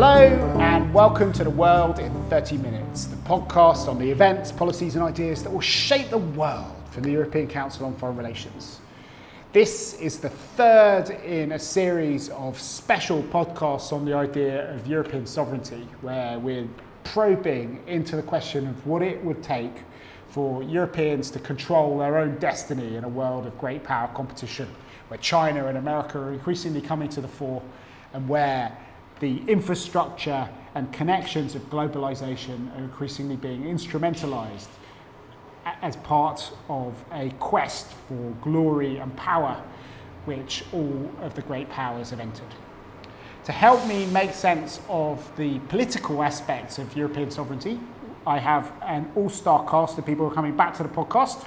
Hello, and welcome to The World in 30 Minutes, the podcast on the events, policies, and ideas that will shape the world from the European Council on Foreign Relations. This is the third in a series of special podcasts on the idea of European sovereignty, where we're probing into the question of what it would take for Europeans to control their own destiny in a world of great power competition, where China and America are increasingly coming to the fore, and where the infrastructure and connections of globalization are increasingly being instrumentalized as part of a quest for glory and power, which all of the great powers have entered. To help me make sense of the political aspects of European sovereignty, I have an all star cast of people who are coming back to the podcast.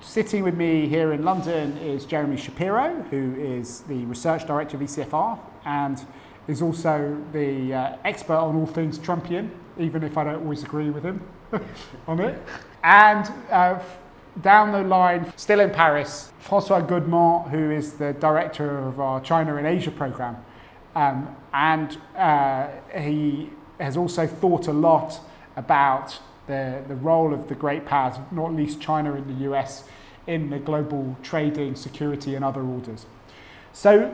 Sitting with me here in London is Jeremy Shapiro, who is the research director of ECFR and is also the uh, expert on all things Trumpian, even if I don't always agree with him on it. And uh, down the line, still in Paris, Francois Godement, who is the director of our China and Asia program. Um, and uh, he has also thought a lot about the, the role of the great powers, not least China and the US, in the global trading, security, and other orders. So,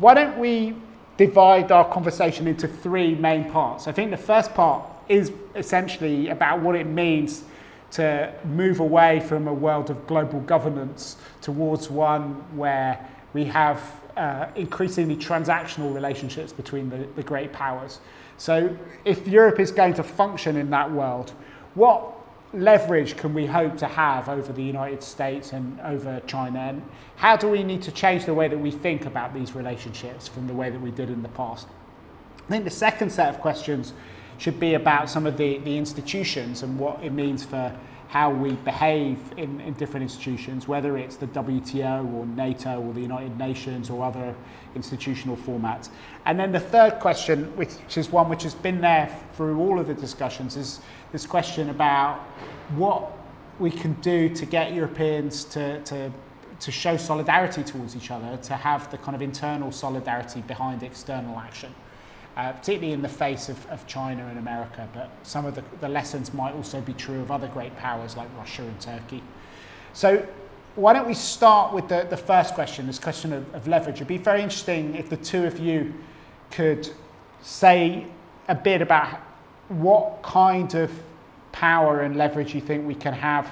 why don't we divide our conversation into three main parts? I think the first part is essentially about what it means to move away from a world of global governance towards one where we have uh, increasingly transactional relationships between the, the great powers. So, if Europe is going to function in that world, what leverage can we hope to have over the United States and over China? And how do we need to change the way that we think about these relationships from the way that we did in the past? I think the second set of questions should be about some of the, the institutions and what it means for how we behave in, in different institutions, whether it's the WTO or NATO or the United Nations or other institutional formats. And then the third question, which is one which has been there through all of the discussions, is this question about what we can do to get Europeans to, to, to show solidarity towards each other, to have the kind of internal solidarity behind external action uh, particularly in the face of, of China and America, but some of the, the lessons might also be true of other great powers like Russia and Turkey. So why don't we start with the, the first question, this question of, of leverage. It'd be very interesting if the two of you could say a bit about what kind of power and leverage you think we can have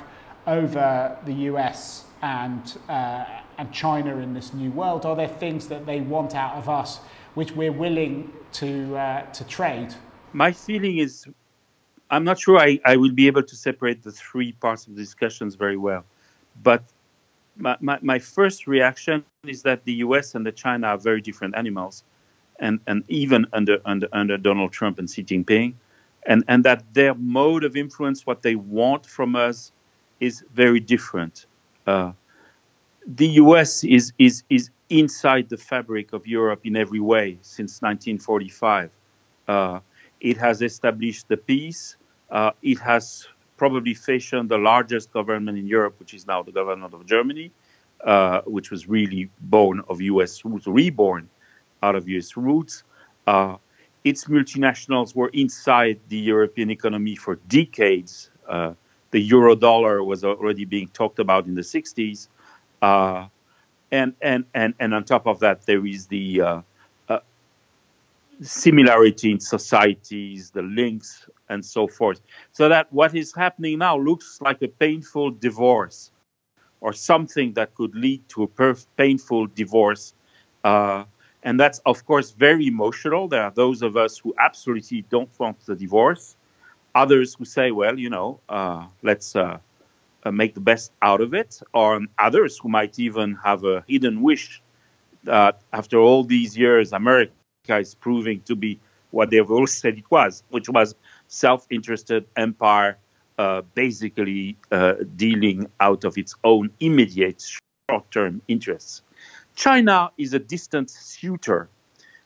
over the US and, uh, and China in this new world. Are there things that they want out of us which we're willing to, uh, to trade? My feeling is I'm not sure I, I will be able to separate the three parts of the discussions very well. But my, my, my, first reaction is that the US and the China are very different animals. And, and even under, under, under Donald Trump and Xi Jinping, and, and that their mode of influence, what they want from us, is very different. Uh, the US is, is, is inside the fabric of Europe in every way since 1945. Uh, it has established the peace. Uh, it has probably fashioned the largest government in Europe, which is now the government of Germany, uh, which was really born of US roots, reborn out of US roots. Uh, its multinationals were inside the European economy for decades. Uh, the euro dollar was already being talked about in the 60s and and and and on top of that, there is the uh, uh, similarity in societies, the links, and so forth. So that what is happening now looks like a painful divorce, or something that could lead to a perf- painful divorce. Uh, and that's of course very emotional. There are those of us who absolutely don't want the divorce. Others who say, well, you know, uh, let's uh, uh, make the best out of it, or others who might even have a hidden wish that after all these years, America is proving to be what they've always said it was, which was self-interested empire, uh, basically uh, dealing out of its own immediate short-term interests. China is a distant suitor.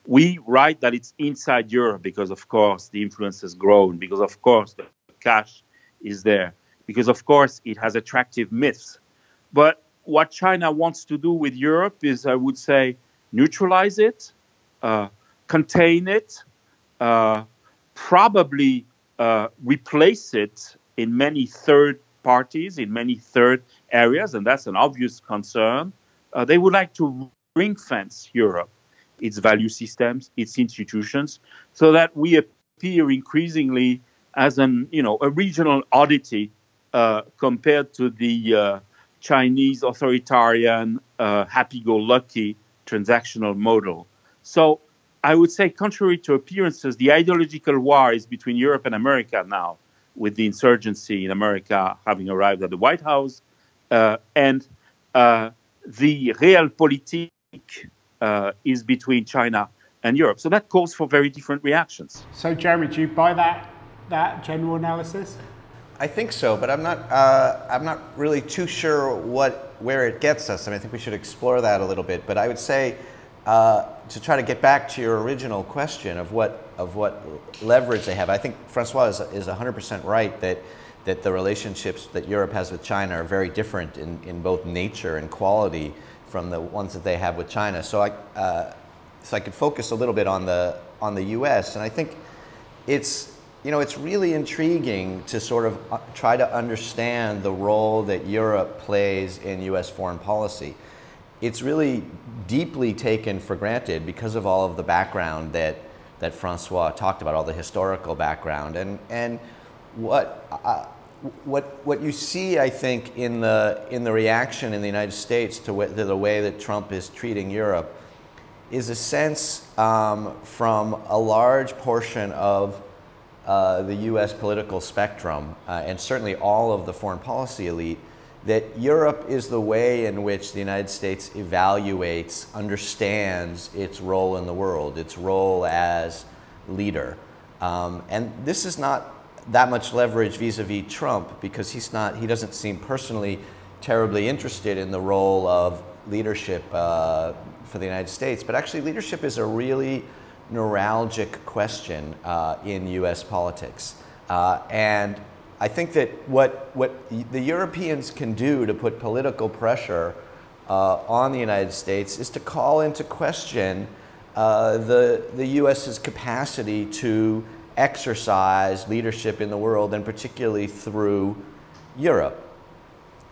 We write that it's inside Europe because, of course, the influence has grown, because, of course, the cash is there because, of course, it has attractive myths. But what China wants to do with Europe is, I would say, neutralize it, uh, contain it, uh, probably uh, replace it in many third parties, in many third areas, and that's an obvious concern. Uh, they would like to ring fence Europe, its value systems, its institutions, so that we appear increasingly as an you know a regional oddity compared to the uh, Chinese authoritarian, uh, happy-go-lucky transactional model. So I would say, contrary to appearances, the ideological war is between Europe and America now, with the insurgency in America having arrived at the White House, uh, and uh, the realpolitik uh, is between China and Europe. So that calls for very different reactions. So, Jeremy, do you buy that that general analysis? I think so, but I'm not. Uh, I'm not really too sure what where it gets us. I mean, I think we should explore that a little bit. But I would say uh, to try to get back to your original question of what of what leverage they have. I think Francois is, is 100% right that that the relationships that Europe has with China are very different in, in both nature and quality from the ones that they have with China. So I uh, so I could focus a little bit on the on the U.S. and I think it's you know, it's really intriguing to sort of uh, try to understand the role that Europe plays in U.S. foreign policy. It's really deeply taken for granted because of all of the background that, that Francois talked about, all the historical background. And, and what, uh, what, what you see, I think, in the, in the reaction in the United States to, to the way that Trump is treating Europe is a sense um, from a large portion of uh, the US political spectrum, uh, and certainly all of the foreign policy elite, that Europe is the way in which the United States evaluates, understands its role in the world, its role as leader. Um, and this is not that much leverage vis-a-vis Trump because he's not, he doesn't seem personally terribly interested in the role of leadership uh, for the United States. But actually, leadership is a really neuralgic question uh, in US politics. Uh, and I think that what, what the Europeans can do to put political pressure uh, on the United States is to call into question uh, the, the US's capacity to exercise leadership in the world, and particularly through Europe.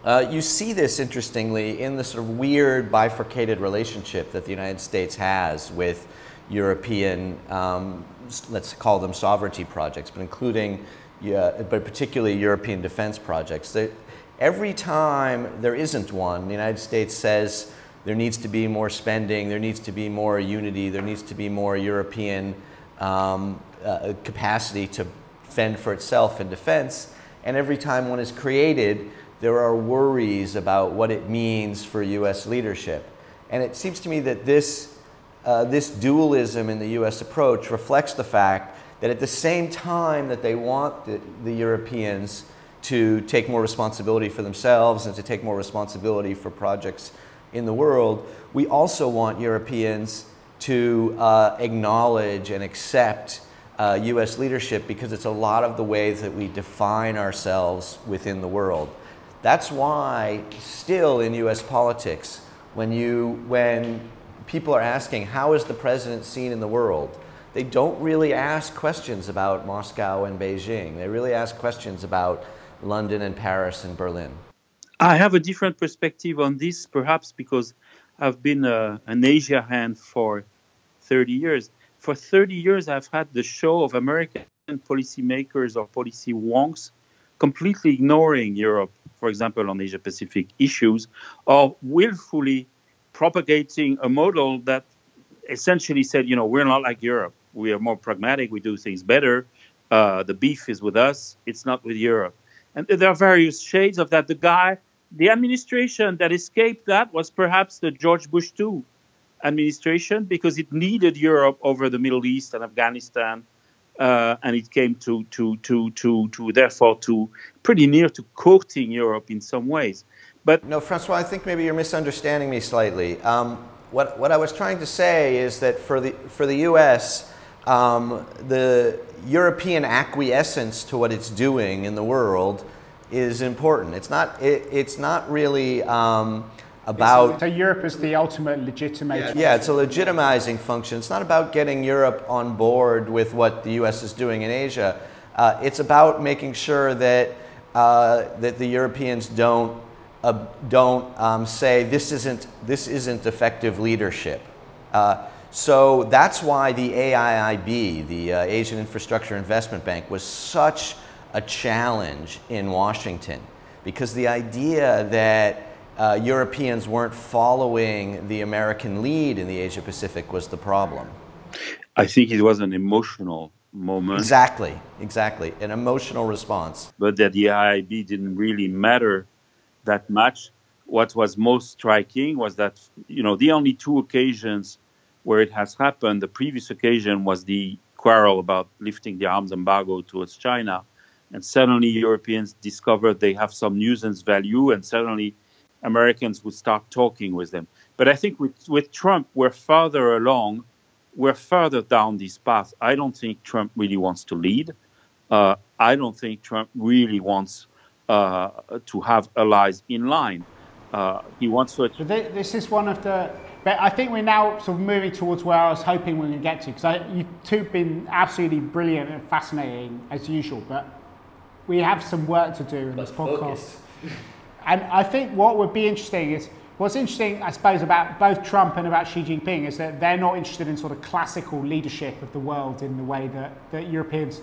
Uh, you see this, interestingly, in the sort of weird bifurcated relationship that the United States has with European, um, let's call them sovereignty projects, but including, yeah, but particularly European defense projects. That every time there isn't one, the United States says there needs to be more spending, there needs to be more unity, there needs to be more European um, uh, capacity to fend for itself in defense. And every time one is created, there are worries about what it means for US leadership. And it seems to me that this uh, this dualism in the US approach reflects the fact that at the same time that they want the, the Europeans to take more responsibility for themselves and to take more responsibility for projects in the world, we also want Europeans to uh, acknowledge and accept uh, US leadership because it's a lot of the ways that we define ourselves within the world. That's why, still in US politics, when, you, when people are asking, how is the president seen in the world? They don't really ask questions about Moscow and Beijing. They really ask questions about London and Paris and Berlin. I have a different perspective on this, perhaps because I've been a, an Asia hand for 30 years. For 30 years, I've had the show of American policymakers or policy wonks completely ignoring Europe, for example, on Asia Pacific issues, or willfully propagating a model that essentially said, you know, we're not like Europe. We are more pragmatic. We do things better. Uh, the beef is with us. It's not with Europe. And there are various shades of that. The guy, the administration that escaped that was perhaps the George Bush II administration because it needed Europe over the Middle East and Afghanistan. Uh, and it came to, to, to, to, to, therefore, to pretty near to courting Europe in some ways. But no, Francois, I think maybe you're misunderstanding me slightly. Um, what, what I was trying to say is that for the, for the US, um, the European acquiescence to what it's doing in the world is important. It's not, it, it's not really um, about. So Europe is the ultimate legitimate. Yeah, it's a legitimizing function. It's not about getting Europe on board with what the U.S. is doing in Asia. Uh, it's about making sure that uh, that the Europeans don't uh, don't um, say this isn't this isn't effective leadership. Uh, so that's why the AIIB, the uh, Asian Infrastructure Investment Bank, was such a challenge in Washington because the idea that uh, Europeans weren't following the American lead in the Asia Pacific was the problem. I think it was an emotional moment. Exactly, exactly. An emotional response. But that the AIIB didn't really matter that much. What was most striking was that, you know, the only two occasions where it has happened, the previous occasion was the quarrel about lifting the arms embargo towards China. And suddenly Europeans discovered they have some nuisance value, and suddenly Americans would start talking with them. But I think with, with Trump, we're further along, we're further down this path. I don't think Trump really wants to lead. Uh, I don't think Trump really wants uh, to have allies in line. Uh, he wants to. This is one of the. But I think we're now sort of moving towards where I was hoping we were going to get to because you two have been absolutely brilliant and fascinating as usual. But we have some work to do in this podcast. And I think what would be interesting is what's interesting, I suppose, about both Trump and about Xi Jinping is that they're not interested in sort of classical leadership of the world in the way that, that Europeans.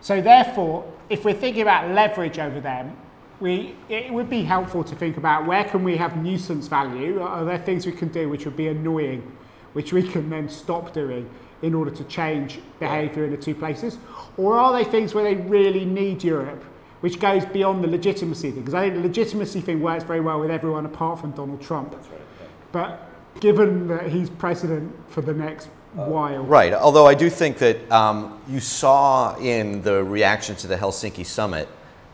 So therefore, if we're thinking about leverage over them, we, it would be helpful to think about where can we have nuisance value? Are there things we can do which would be annoying, which we can then stop doing in order to change behaviour in the two places? Or are they things where they really need Europe which goes beyond the legitimacy thing. Because I think the legitimacy thing works very well with everyone apart from Donald Trump. Right. Yeah. But given that he's president for the next uh, while. Right. Although I do think that um, you saw in the reaction to the Helsinki summit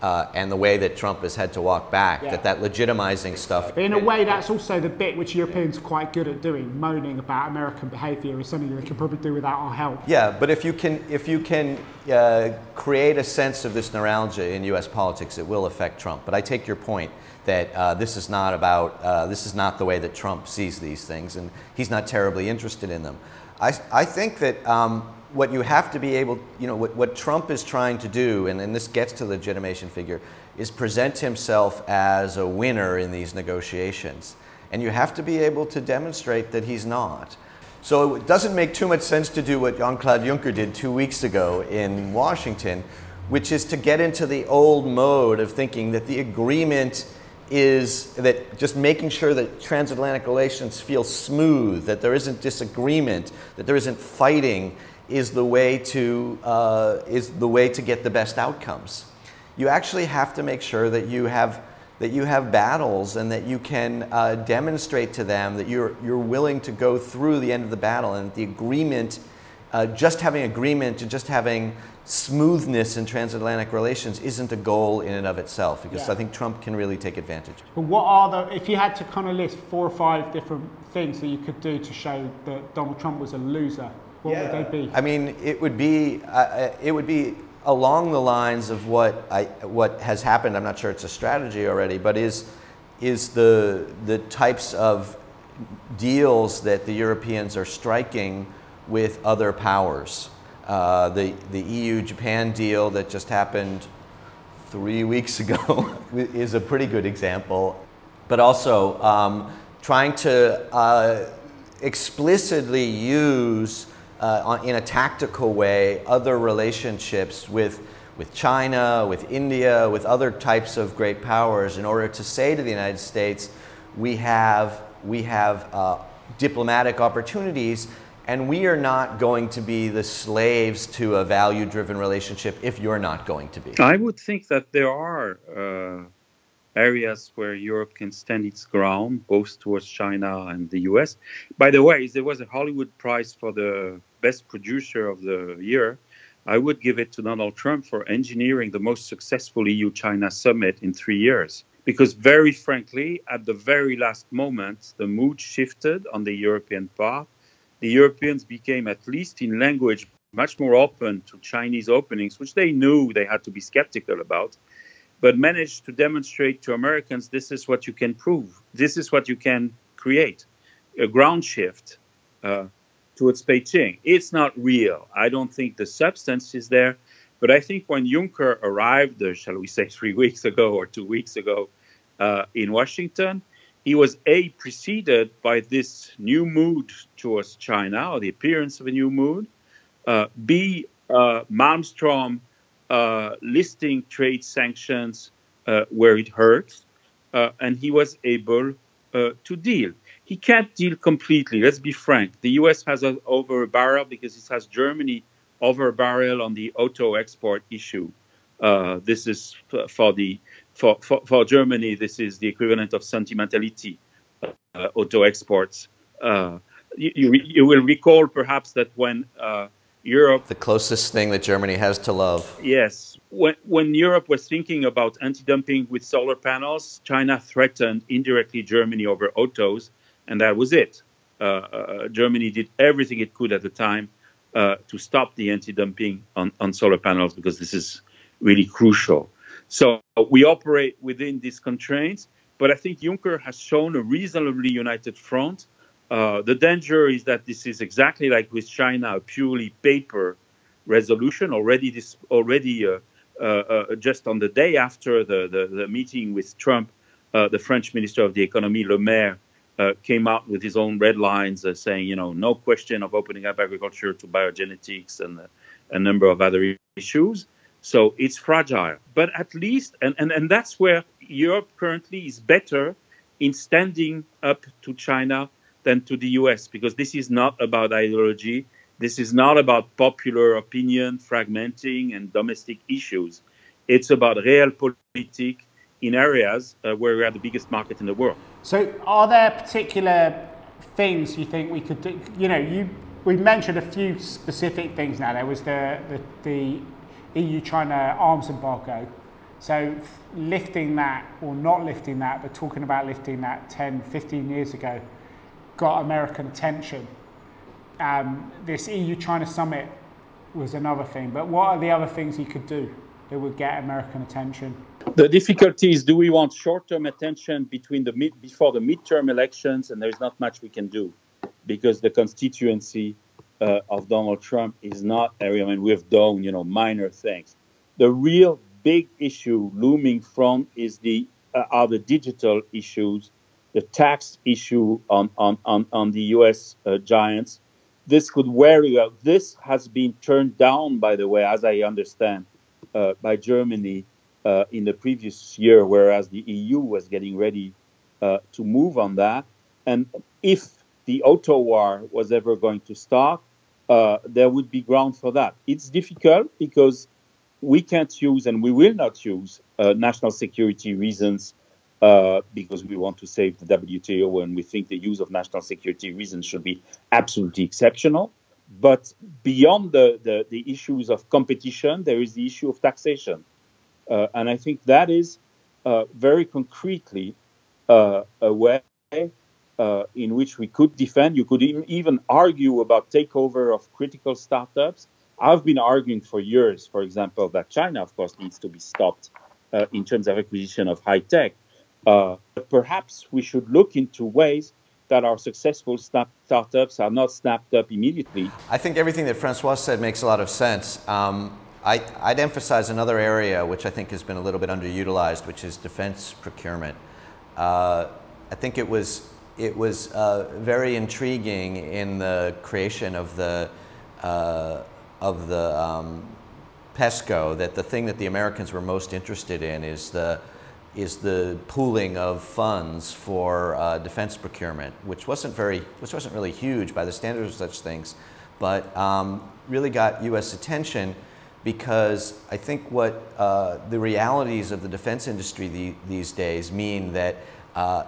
uh, and the way that Trump has had to walk back, yeah. that that legitimizing stuff. But in a way, that's also the bit which Europeans are quite good at doing. Moaning about American behaviour is something they can probably do without our help. Yeah, but if you can, if you can uh, create a sense of this neuralgia in U.S. politics, it will affect Trump. But I take your point that uh, this is not about, uh, this is not the way that Trump sees these things, and he's not terribly interested in them. I, I think that. Um, what you have to be able, you know, what, what Trump is trying to do, and, and this gets to the legitimation figure, is present himself as a winner in these negotiations. And you have to be able to demonstrate that he's not. So it doesn't make too much sense to do what Jean Claude Juncker did two weeks ago in Washington, which is to get into the old mode of thinking that the agreement is that just making sure that transatlantic relations feel smooth, that there isn't disagreement, that there isn't fighting, is the way to, uh, is the way to get the best outcomes. You actually have to make sure that you have, that you have battles and that you can uh, demonstrate to them that you're, you're willing to go through the end of the battle and the agreement, uh, just having agreement and just having smoothness in transatlantic relations isn't a goal in and of itself because yeah. I think Trump can really take advantage. But what are the, if you had to kind of list four or five different things that you could do to show that Donald Trump was a loser, what yeah. would they be? I mean, it would be uh, uh, it would be along the lines of what I what has happened. I'm not sure it's a strategy already, but is is the the types of deals that the Europeans are striking with other powers. Uh, the the EU Japan deal that just happened three weeks ago is a pretty good example, but also um, trying to uh, explicitly use uh, in a tactical way other relationships with, with China, with India, with other types of great powers in order to say to the United States, we have, we have uh, diplomatic opportunities and we are not going to be the slaves to a value driven relationship if you're not going to be. I would think that there are. Uh areas where Europe can stand its ground, both towards China and the US. By the way, there was a Hollywood Prize for the best producer of the year. I would give it to Donald Trump for engineering the most successful EU China summit in three years. Because, very frankly, at the very last moment, the mood shifted on the European part. The Europeans became, at least in language, much more open to Chinese openings, which they knew they had to be skeptical about but managed to demonstrate to Americans this is what you can prove, this is what you can create a ground shift uh, towards Beijing. It's not real. I don't think the substance is there. But I think when Juncker arrived, uh, shall we say, three weeks ago or two weeks ago uh, in Washington, he was A, preceded by this new mood towards China, or the appearance of a new mood, uh, B, uh, Malmstrom uh, listing trade sanctions uh, where it hurts, and he was able to deal. He can't deal completely. Let's be frank. The U.S. has over a barrel because it has Germany over a barrel on the auto export issue. Uh, this is for the for, for, for, Germany. This is the equivalent of sentimentality uh, auto exports. Uh, you, you, will recall perhaps that when uh, Europe, the closest thing that Germany has to love. Yes, when when Europe was thinking about anti-dumping with solar panels, China threatened indirectly Germany over autos and that was it. Uh, uh, Germany did everything it could at the time uh, to stop the anti-dumping on, on solar panels because this is really crucial. So we operate within these constraints, but I think Juncker has shown a reasonably united front. Uh, the danger is that this is exactly like with China, a purely paper resolution. Already, this already uh, uh, just on the day after the, the, the meeting with Trump, the French Minister of the Economy, Le Maire, uh, came out with his own red lines uh, saying, you know, no question of opening up agriculture to biogenetics and uh, a number of other issues. So it's fragile. But at least, and, and, and that's where Europe currently is better in standing up to China than to the US, because this is not about ideology. This is not about popular opinion, fragmenting, and domestic issues. It's about real realpolitik in areas uh, where we are the biggest market in the world. So, are there particular things you think we could do? You know, you we mentioned a few specific things now. There was the the, the EU China arms embargo. So, lifting that or not lifting that, but talking about lifting that 10, 15 years ago, got American attention. Um, this EU China summit was another thing. But what are the other things you could do that would get American attention? The difficulty is: Do we want short-term attention between the mid, before the midterm elections, and there's not much we can do because the constituency uh, of Donald Trump is not. I mean, we've done you know minor things. The real big issue looming from is the uh, are the digital issues, the tax issue on on on, on the U.S. Uh, giants. This could very well. This has been turned down, by the way, as I understand, uh, by Germany uh, in the previous year, whereas the EU was getting ready uh, to move on that. And if the auto war was ever going to start, uh, there would be ground for that. It's difficult because we can't use and we will not use uh, national security reasons uh, because we want to save the WTO and we think the use of national security reasons should be absolutely exceptional. But beyond the, the, the issues of competition, there is the issue of taxation. Uh, and I think that is uh, very concretely uh, a way uh, in which we could defend. You could even argue about takeover of critical startups. I've been arguing for years, for example, that China, of course, needs to be stopped uh, in terms of acquisition of high tech. Uh, perhaps we should look into ways that our successful startups are not snapped up immediately. I think everything that Francois said makes a lot of sense. Um, I, would emphasize another area which I think has been a little bit underutilized, which is defense procurement. Uh, I think it was, it was uh, very intriguing in the creation of the, uh, of the um, PESCO that the thing that the Americans were most interested in is the, is the pooling of funds for uh, defense procurement, which wasn't very, which wasn't really huge by the standards of such things, but um, really got U.S. attention because I think what uh, the realities of the defense industry the, these days mean that uh,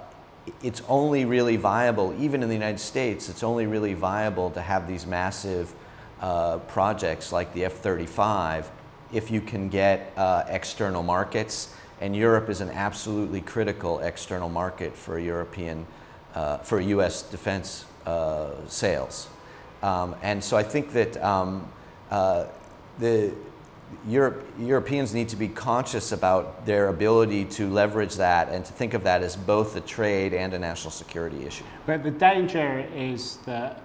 it's only really viable, even in the United States, it's only really viable to have these massive uh, projects like the F-35 if you can get uh, external markets. And Europe is an absolutely critical external market for European, uh, for U.S. defense uh, sales. Um, and so I think that um, the Europe, Europeans need to be conscious about their ability to leverage that and to think of that as both a trade and a national security issue. But the danger is that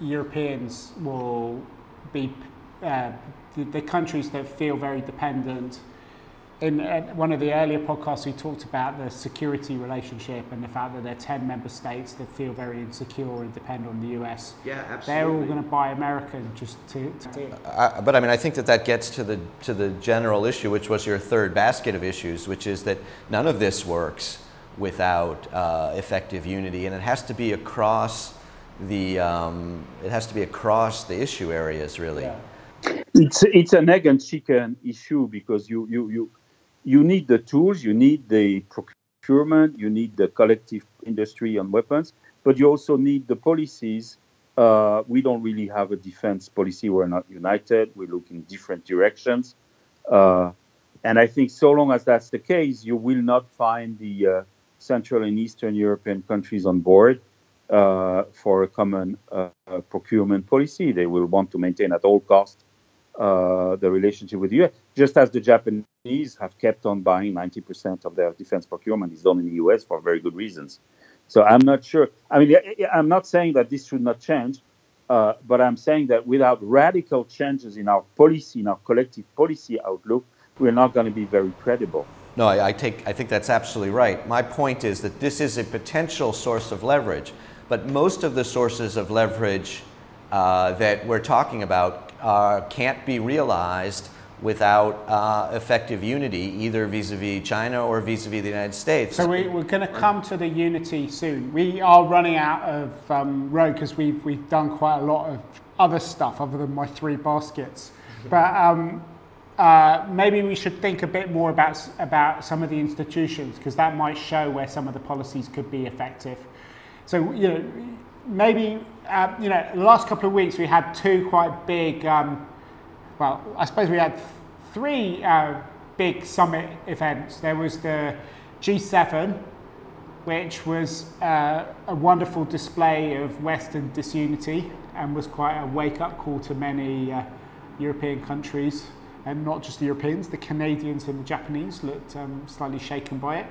Europeans will be uh, the, the, countries that feel very dependent. In uh, one of the earlier podcasts, we talked about the security relationship and the fact that there are 10 member states that feel very insecure and depend on the US. Yeah, absolutely. They're all going to buy American just to. to uh, but I mean, I think that that gets to the, to the general issue, which was your third basket of issues, which is that none of this works without uh, effective unity, and it has to be across the um, it has to be across the issue areas, really. Yeah. It's it's an egg and chicken issue because you you you you need the tools, you need the procurement, you need the collective industry on weapons, but you also need the policies. Uh, we don't really have a defense policy. We're not united. We look in different directions. Uh, and I think so long as that's the case, you will not find the uh, Central and Eastern European countries on board uh, for a common uh, procurement policy. They will want to maintain at all costs uh, the relationship with the US, just as the Japanese have kept on buying 90% of their defense procurement is done in the US for very good reasons. So I'm not sure. I mean, I'm not saying that this should not change, uh, but I'm saying that without radical changes in our policy, in our collective policy outlook, we're not going to be very credible. No, I, I, take, I think that's absolutely right. My point is that this is a potential source of leverage, but most of the sources of leverage uh, that we're talking about uh, can't be realized without uh, effective unity, either vis-a-vis China or vis-a-vis the United States. So we, are going to come to the unity soon. We are running out of um, road because we've, we've done quite a lot of other stuff other than my three baskets. But um, uh, maybe we should think a bit more about, about some of the institutions because that might show where some of the policies could be effective. So, you know, maybe uh, you know, the last couple of weeks we had two quite big, um, well, I suppose we had three uh, big summit events. There was the G7, which was uh, a wonderful display of Western disunity and was quite a wake up call to many uh, European countries, and not just the Europeans, the Canadians and the Japanese looked um, slightly shaken by it.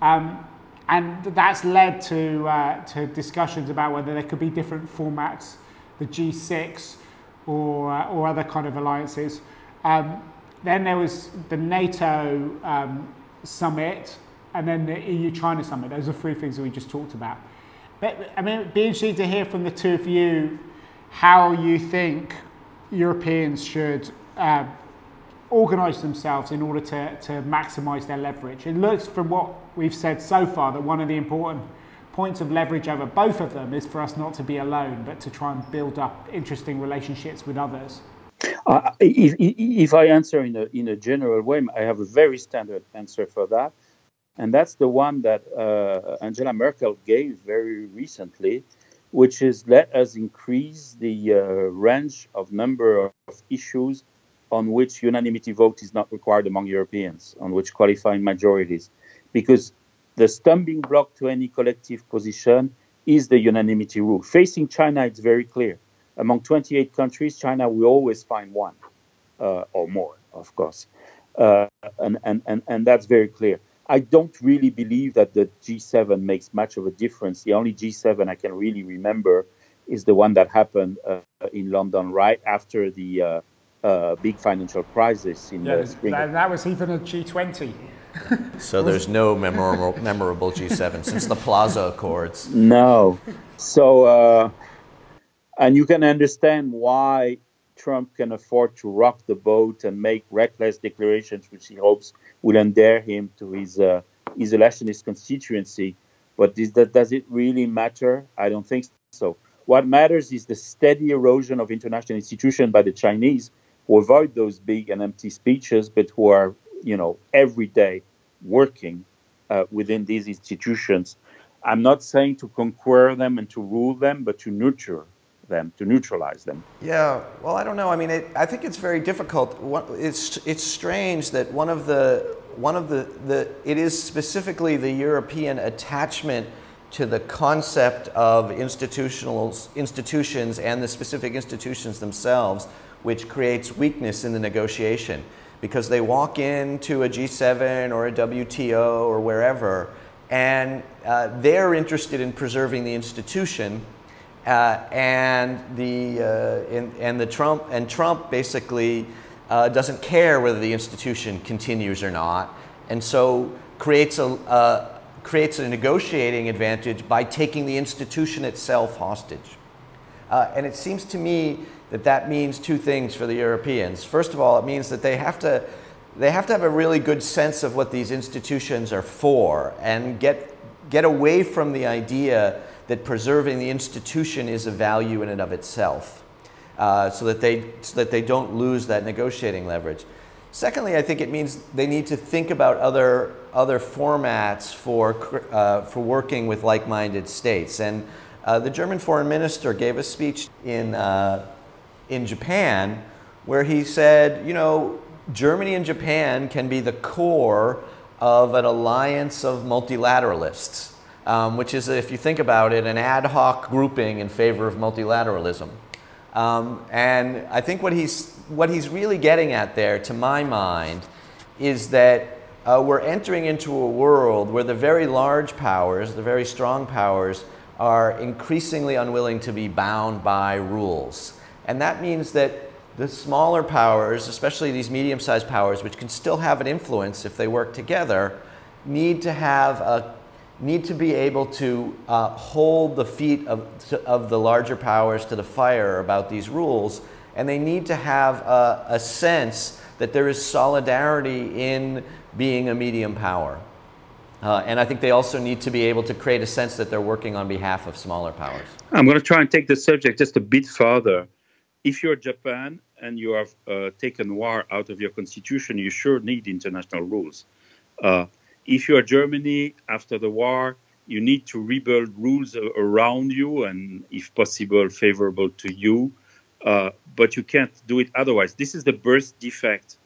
Um, and that's led to, uh, to discussions about whether there could be different formats, the G6 or, uh, or other kind of alliances. Um, then there was the NATO um, summit and then the EU-China summit. Those are three things that we just talked about. But I mean, it'd be interesting to hear from the two of you how you think Europeans should uh, organise themselves in order to, to maximise their leverage. It looks from what we've said so far that one of the important points of leverage over both of them is for us not to be alone, but to try and build up interesting relationships with others. Uh, if, if I answer in a, in a general way, I have a very standard answer for that. And that's the one that uh, Angela Merkel gave very recently, which is let us increase the uh, range of number of issues on which unanimity vote is not required among Europeans, on which qualifying majorities, because the stumbling block to any collective position is the unanimity rule. Facing China, it's very clear. Among 28 countries, China will always find one uh, or more, of course. Uh, and, and, and, and that's very clear. I don't really believe that the G7 makes much of a difference. The only G7 I can really remember is the one that happened uh, in London right after the uh, big financial crisis in yeah, the spring. That, that was even a G20. so there's no memorable, memorable G7 since the Plaza Accords. No. So, uh, and you can understand why Trump can afford to rock the boat and make reckless declarations, which he hopes will endear him to his uh, isolationist constituency. But this, that, does it really matter? I don't think so. What matters is the steady erosion of international institutions by the Chinese, who avoid those big and empty speeches, but who are, you know, every day working uh, within these institutions. I'm not saying to conquer them and to rule them, but to nurture them, to neutralize them. Yeah, well, I don't know. I mean, it, I think it's very difficult. It's it's strange that one of the one of the the it is specifically the European attachment to the concept of institutional institutions and the specific institutions themselves, which creates weakness in the negotiation. Because they walk into a G7 or a WTO or wherever, and uh, they're interested in preserving the institution, uh, and the uh, and the Trump and Trump basically uh, doesn't care whether the institution continues or not, and so creates a uh, creates a negotiating advantage by taking the institution itself hostage. Uh, and it seems to me that that means two things for the Europeans. First of all, it means that they have to they have to have a really good sense of what these institutions are for and get get away from the idea that preserving the institution is a value in and of itself, uh, so that they so that they don't lose that negotiating leverage. Secondly, I think it means they need to think about other, other formats for, uh, for working with like minded states. And uh, the German foreign minister gave a speech in, uh, in Japan where he said, you know, Germany and Japan can be the core of an alliance of multilateralists, um, which is, if you think about it, an ad hoc grouping in favor of multilateralism. Um, and I think what he's, what he's really getting at there, to my mind, is that uh, we're entering into a world where the very large powers, the very strong powers, are increasingly unwilling to be bound by rules. And that means that the smaller powers, especially these medium sized powers, which can still have an influence if they work together, need to have a need to be able to uh, hold the feet of, of the larger powers to the fire about these rules, and they need to have a, a sense that there is solidarity in being a medium power. Uh, and I think they also need to be able to create a sense that they're working on behalf of smaller powers. I'm going to try and take the subject just a bit further. If you're Japan and you have uh, taken war out of your constitution, you sure need international rules. Uh, if you are Germany after the war, you need to rebuild rules around you and, if possible, favorable to you. Uh, but you can't do it otherwise. This is the birth defect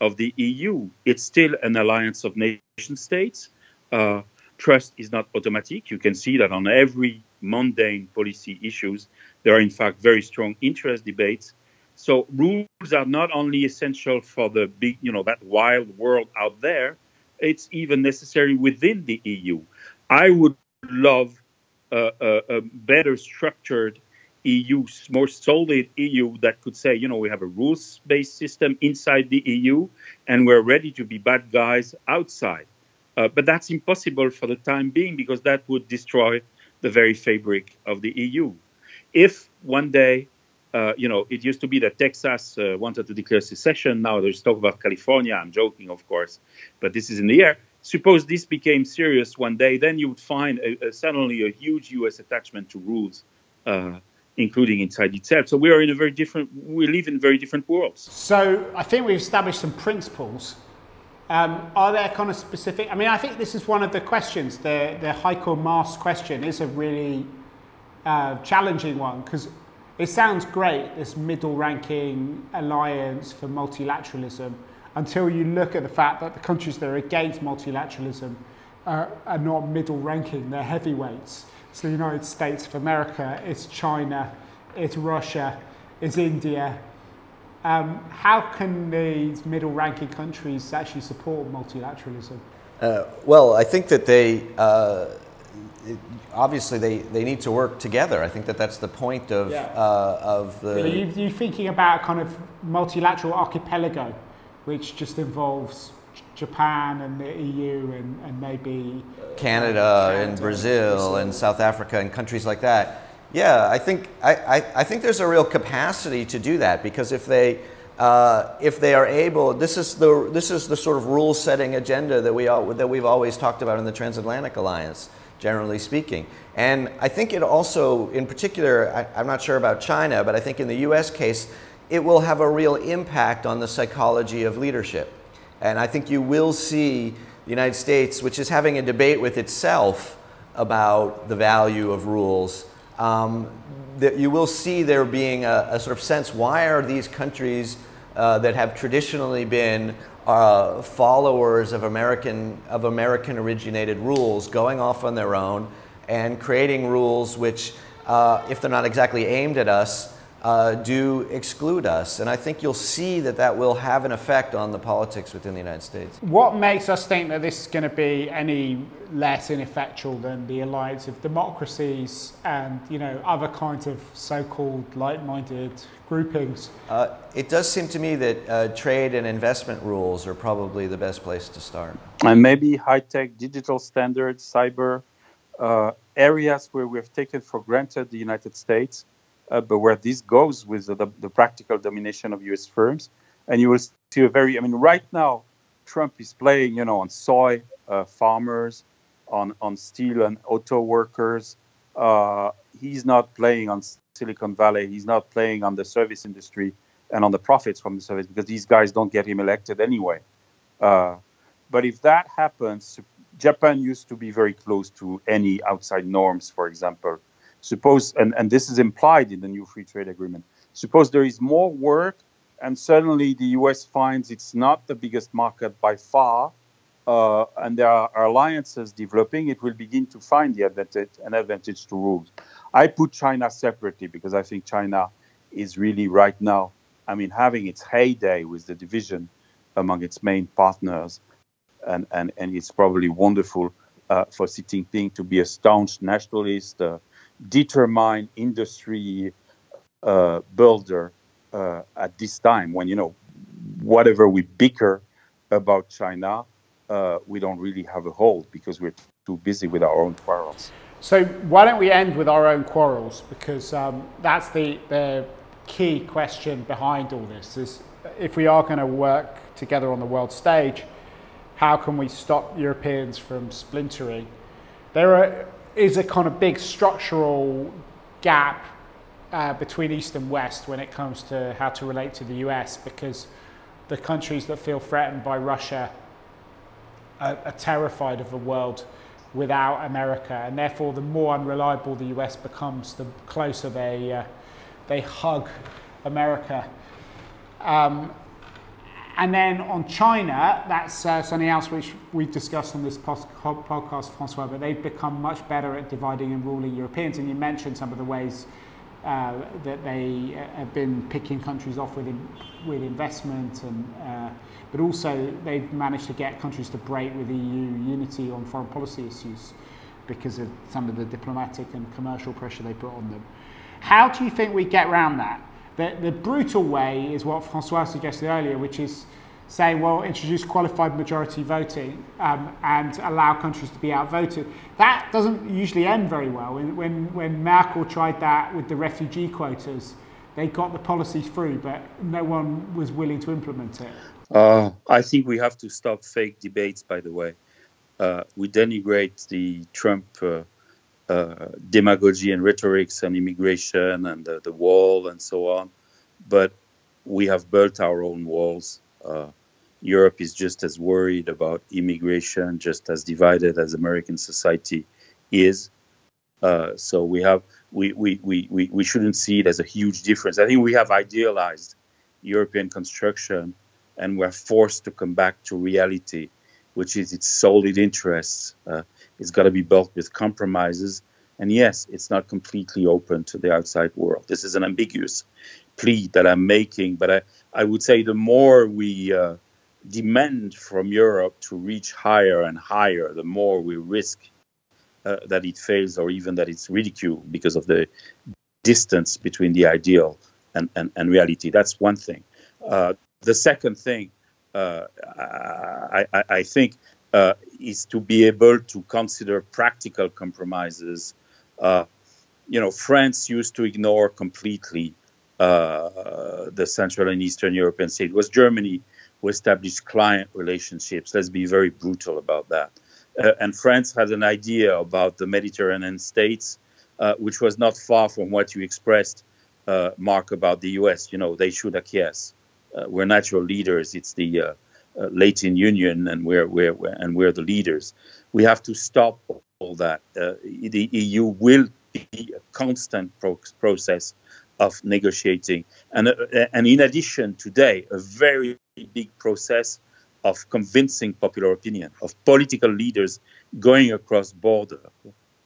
of the EU. It's still an alliance of nation states. Uh, trust is not automatic. You can see that on every mundane policy issues, there are in fact very strong interest debates. So rules are not only essential for the big, you know, that wild world out there, it's even necessary within the EU. I would love a, a, better structured EU, more solid EU that could say, you know, we have a rules based system inside the EU and we're ready to be bad guys outside. Uh, but that's impossible for the time being because that would destroy the very fabric of the EU. If one day uh, you know, it used to be that Texas uh, wanted to declare secession. Now there's talk about California. I'm joking, of course, but this is in the air. Suppose this became serious one day, then you would find a, a, suddenly a huge U.S. attachment to rules, uh, including inside itself. So we are in a very different. We live in very different worlds. So I think we've established some principles. Um, are there kind of specific? I mean, I think this is one of the questions. The the Heiko Maas question is a really uh, challenging one because it sounds great, this middle ranking alliance for multilateralism, until you look at the fact that the countries that are against multilateralism uh, are not middle ranking, they're heavyweights. So the United States of America, it's China, it's Russia, it's India. Um, how can these middle ranking countries actually support multilateralism? Uh, well, I think that they. Uh obviously they, they need to work together. I think that that's the point of, yeah. uh, of the. You, you thinking about a kind of multilateral archipelago, which just involves Japan and the EU and, and maybe Canada, uh, Canada and Brazil, Brazil and South Africa and countries like that. Yeah, I think I, I, I think there's a real capacity to do that because if they uh, if they are able, this is the this is the sort of rule setting agenda that we all, that we've always talked about in the transatlantic alliance generally speaking. And I think it also, in particular, I, am not sure about China, but I think in the US case, it will have a real impact on the psychology of leadership. And I think you will see the United States, which is having a debate with itself about the value of rules, um, that you will see there being a, a, sort of sense why are these countries uh, that have traditionally been uh, followers of American of American originated rules going off on their own and creating rules which, uh, if they're not exactly aimed at us, uh, do exclude us. And I think you'll see that that will have an effect on the politics within the United States. What makes us think that this is going to be any less ineffectual than the alliance of democracies and you know other kinds of so-called like-minded groupings? Uh, it does seem to me that uh, trade and investment rules are probably the best place to start. And maybe high-tech digital standards, cyber uh, areas where we have taken for granted the United States but where this goes with the, the, practical domination of U.S. firms, and you will see a very. I mean, right now, Trump is playing, you know, on soy uh, farmers, on on steel and auto workers. Uh, he's not playing on Silicon Valley. He's not playing on the service industry and on the profits from the service because these guys don't get him elected anyway. Uh, but if that happens, Japan used to be very close to any outside norms, for example, Suppose, and, and this is implied in the new free trade agreement, suppose there is more work and suddenly the US finds it's not the biggest market by far, uh, and there are alliances developing, it will begin to find the advantage, an advantage to rules. I put China separately because I think China is really right now, I mean, having its heyday with the division among its main partners, and, and, and it's probably wonderful uh, for Xi Jinping to be a staunch nationalist, uh, determine industry uh, builder uh, at this time when you know whatever we bicker about China, uh, we don't really have a hold because we're too busy with our own quarrels. So why don't we end with our own quarrels because um, that's the, the key question behind all this is if we are going to work together on the world stage, how can we stop Europeans from splintering? There are is a kind of big structural gap uh, between East and West when it comes to how to relate to the US because the countries that feel threatened by Russia are, are terrified of a world without America, and therefore, the more unreliable the US becomes, the closer they, uh, they hug America. Um, and then on China, that's uh, something else which we've discussed on this podcast, Francois, but they've become much better at dividing and ruling Europeans. And you mentioned some of the ways uh, that they uh, have been picking countries off with, in, with investment, and, uh, but also they've managed to get countries to break with EU unity on foreign policy issues because of some of the diplomatic and commercial pressure they put on them. How do you think we get around that? The, the brutal way is what Francois suggested earlier, which is saying, well, introduce qualified majority voting um, and allow countries to be outvoted. That doesn't usually end very well. When, when when Merkel tried that with the refugee quotas, they got the policy through, but no one was willing to implement it. Uh, I think we have to stop fake debates, by the way. Uh, we denigrate the Trump uh, demagogy and rhetorics and immigration and the, the, wall and so on. But we have built our own walls. Uh, Europe is just as worried about immigration, just as divided as American society is. Uh, so we have we, we, we, we, we shouldn't see it as a huge difference. I think we have idealized European construction and we're forced to come back to reality, which is its solid interests. Uh, it's got to be built with compromises. And yes, it's not completely open to the outside world. This is an ambiguous plea that I'm making, but I, I would say the more we uh, demand from Europe to reach higher and higher, the more we risk uh, that it fails or even that it's ridiculed because of the distance between the ideal and, and, and reality. That's one thing. Uh, the second thing, uh, I, I, I, think, uh, is to be able to consider practical compromises. Uh, you know, France used to ignore completely uh, the Central and Eastern European states. It was Germany who established client relationships. Let's be very brutal about that. Uh, and France had an idea about the Mediterranean states, uh, which was not far from what you expressed, uh, Mark, about the U.S. You know, they should acquiesce. we're natural leaders. It's the uh, Latin Union, and we're, we're, we're, and we're the leaders. We have to stop all that. Uh, the EU will be a constant pro- process of negotiating, and uh, and in addition, today a very big process of convincing popular opinion of political leaders going across border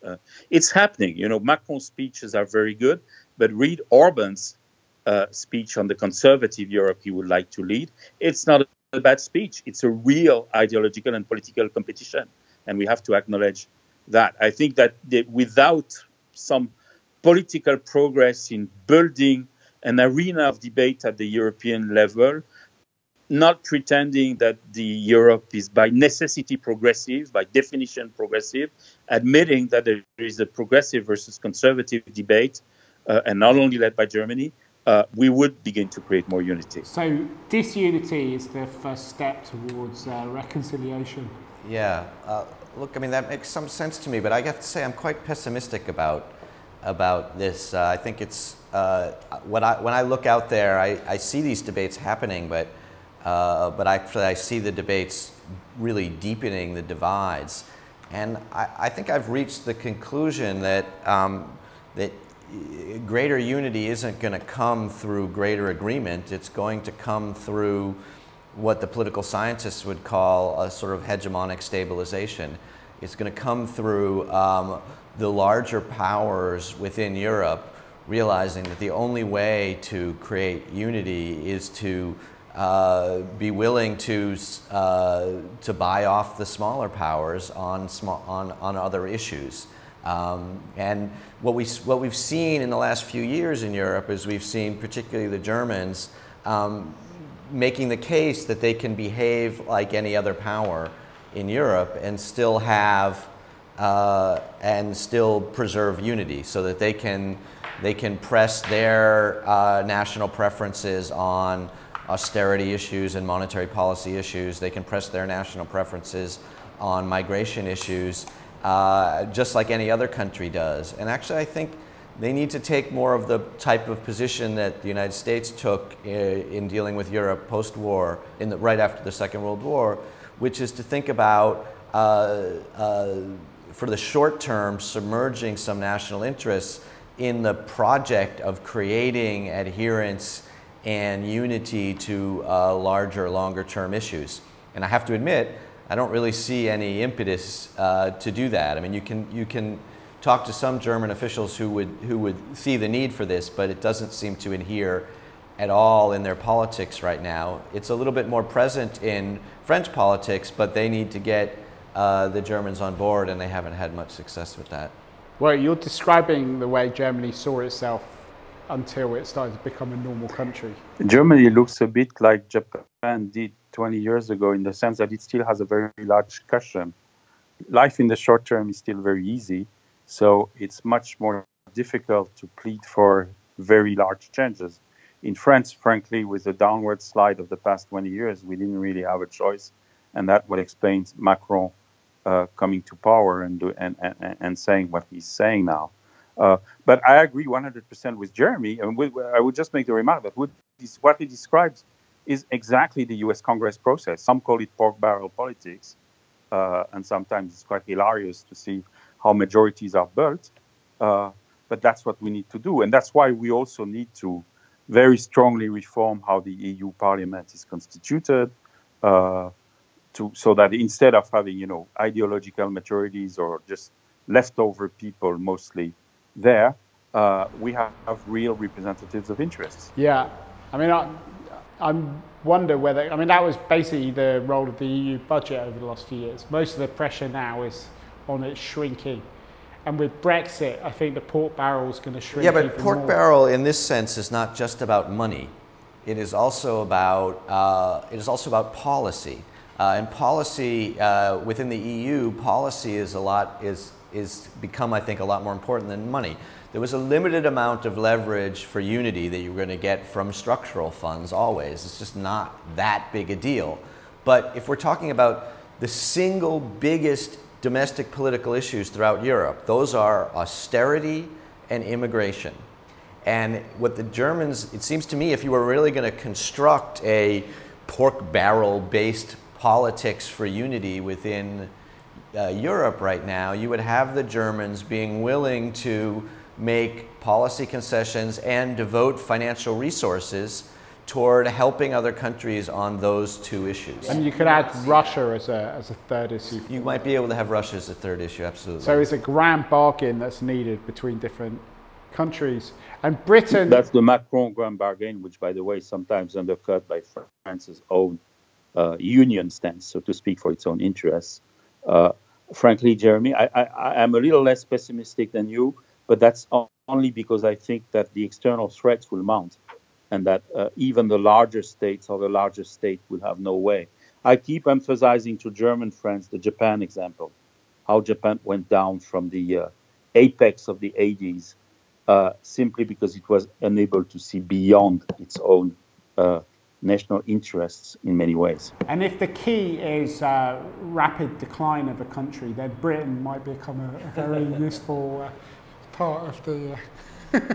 Uh, it's happening. You know, Macron's speeches are very good, but read Orban's uh, speech on the conservative Europe he would like to lead. It's not bad speech. It's a real ideological and political competition, and we have to acknowledge that. I think that the, without some political progress in building an arena of debate at the European level, not pretending that the Europe is by necessity progressive, by definition progressive, admitting that there is a progressive versus conservative debate, uh, and not only led by Germany, uh, we would begin to create more unity. So disunity is the first step towards uh, reconciliation. Yeah, uh, look, I mean that makes some sense to me, but I have to say I'm quite pessimistic about about this. Uh, I think it's uh, when I when I look out there, I, I see these debates happening, but uh, but actually I see the debates really deepening the divides, and I, I think I've reached the conclusion that um, that greater unity isn't going to come through greater agreement. It's going to come through what the political scientists would call a sort of hegemonic stabilization. It's going to come through um, the larger powers within Europe realizing that the only way to create unity is to uh, be willing to, uh, to buy off the smaller powers on, small, on, on other issues. Um, and what, we, what we've seen in the last few years in Europe is we've seen, particularly the Germans, um, making the case that they can behave like any other power in Europe and still have uh, and still preserve unity, so that they can they can press their uh, national preferences on austerity issues and monetary policy issues. They can press their national preferences on migration issues uh, just like any other country does. And actually, I think they need to take more of the type of position that the United States took in, in dealing with Europe post-war, in the, right after the Second World War, which is to think about, uh, uh, for the short term, submerging some national interests in the project of creating adherence and unity to uh, larger, longer term issues. And I have to admit, I don't really see any impetus uh, to do that. I mean, you can, you can talk to some German officials who would, who would see the need for this, but it doesn't seem to adhere at all in their politics right now. It's a little bit more present in French politics, but they need to get uh, the Germans on board, and they haven't had much success with that. Well, you're describing the way Germany saw itself until it started to become a normal country. Germany looks a bit like Japan did 20 years ago in the sense that it still has a very large cushion. Life in the short term is still very easy, so it's much more difficult to plead for very large changes. In France, frankly, with the downward slide of the past 20 years, we didn't really have a choice, and that what explains Macron uh, coming to power and, do, and, and, and saying what he's saying now. Uh, but I agree 100% with Jeremy, and I would just make the remark that what he describes is exactly the US Congress process. Some call it pork barrel politics, uh, and sometimes it's quite hilarious to see how majorities are built. Uh, but that's what we need to do. And that's why we also need to very strongly reform how the EU Parliament is constituted. Uh, to, so that instead of having, you know, ideological majorities or just leftover people mostly there, uh, we have, have real representatives of interests. Yeah, I mean, I, I wonder whether, I mean, that was basically the role of the EU budget over the last few years. Most of the pressure now is on it shrinking. And with Brexit, I think the pork barrel is going to shrink. Yeah, but pork more. barrel in this sense is not just about money. It is also about uh, it is also about policy. Uh, and policy uh, within the EU, policy is a lot is is become I think a lot more important than money. There was a limited amount of leverage for unity that you were going to get from structural funds always. It's just not that big a deal. But if we're talking about the single biggest domestic political issues throughout Europe, those are austerity and immigration. And what the Germans, it seems to me, if you were really going to construct a pork barrel based politics for unity within uh, Europe right now, you would have the Germans being willing to make policy concessions and devote financial resources toward helping other countries on those two issues. And you could add Russia as a, as a third issue. You might be able to have Russia as a third issue, absolutely. So it's a grand bargain that's needed between different countries. And Britain. That's the Macron grand bargain, which, by the way, is sometimes undercut by France's own uh, union stance, so to speak, for its own interests. Uh, frankly, Jeremy, I, I, I'm a little less pessimistic than you, but that's only because I think that the external threats will mount and that uh, even the larger states or the larger state will have no way. I keep emphasizing to German friends the Japan example, how Japan went down from the uh, apex of the 80s uh, simply because it was unable to see beyond its own uh, national interests in many ways. And if the key is uh, rapid decline of a country, then Britain might become a, a very useful uh, part of the. Uh,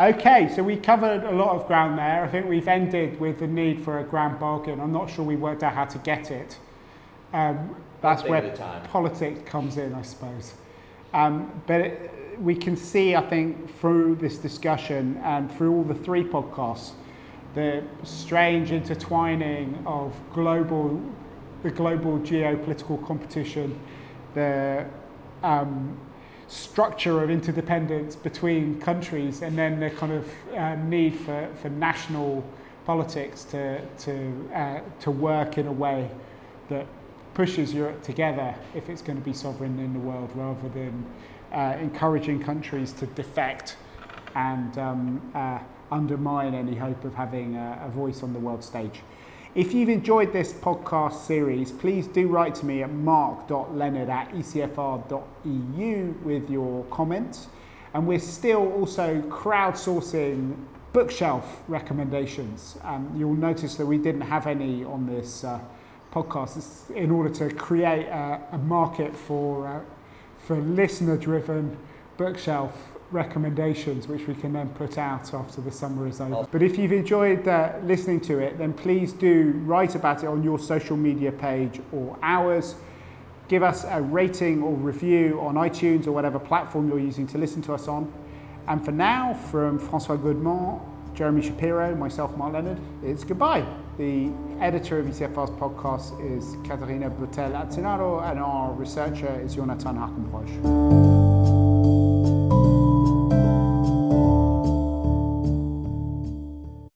okay, so we covered a lot of ground there. I think we've ended with the need for a grand bargain. I'm not sure we worked out how to get it. Um, that's where politics comes in, I suppose. Um, but it, we can see, I think, through this discussion and through all the three podcasts, the strange intertwining of global, the global geopolitical competition, the um, structure of interdependence between countries, and then the kind of uh, need for, for national politics to, to, uh, to work in a way that pushes Europe together if it's going to be sovereign in the world rather than uh, encouraging countries to defect and um, uh, undermine any hope of having a, a, voice on the world stage. If you've enjoyed this podcast series, please do write to me at mark.leonard at ecfr.eu with your comments. And we're still also crowdsourcing bookshelf recommendations. Um, you'll notice that we didn't have any on this uh, podcast it's in order to create a, a market for uh, for listener driven bookshelf recommendations, which we can then put out after the summer is over. But if you've enjoyed uh, listening to it, then please do write about it on your social media page or ours. Give us a rating or review on iTunes or whatever platform you're using to listen to us on. And for now, from Francois Godement, Jeremy Shapiro, myself, Mark Leonard, it's goodbye. The editor of ECFR's podcast is Caterina Butel Atzinaro, and our researcher is Jonathan Hackenbroich.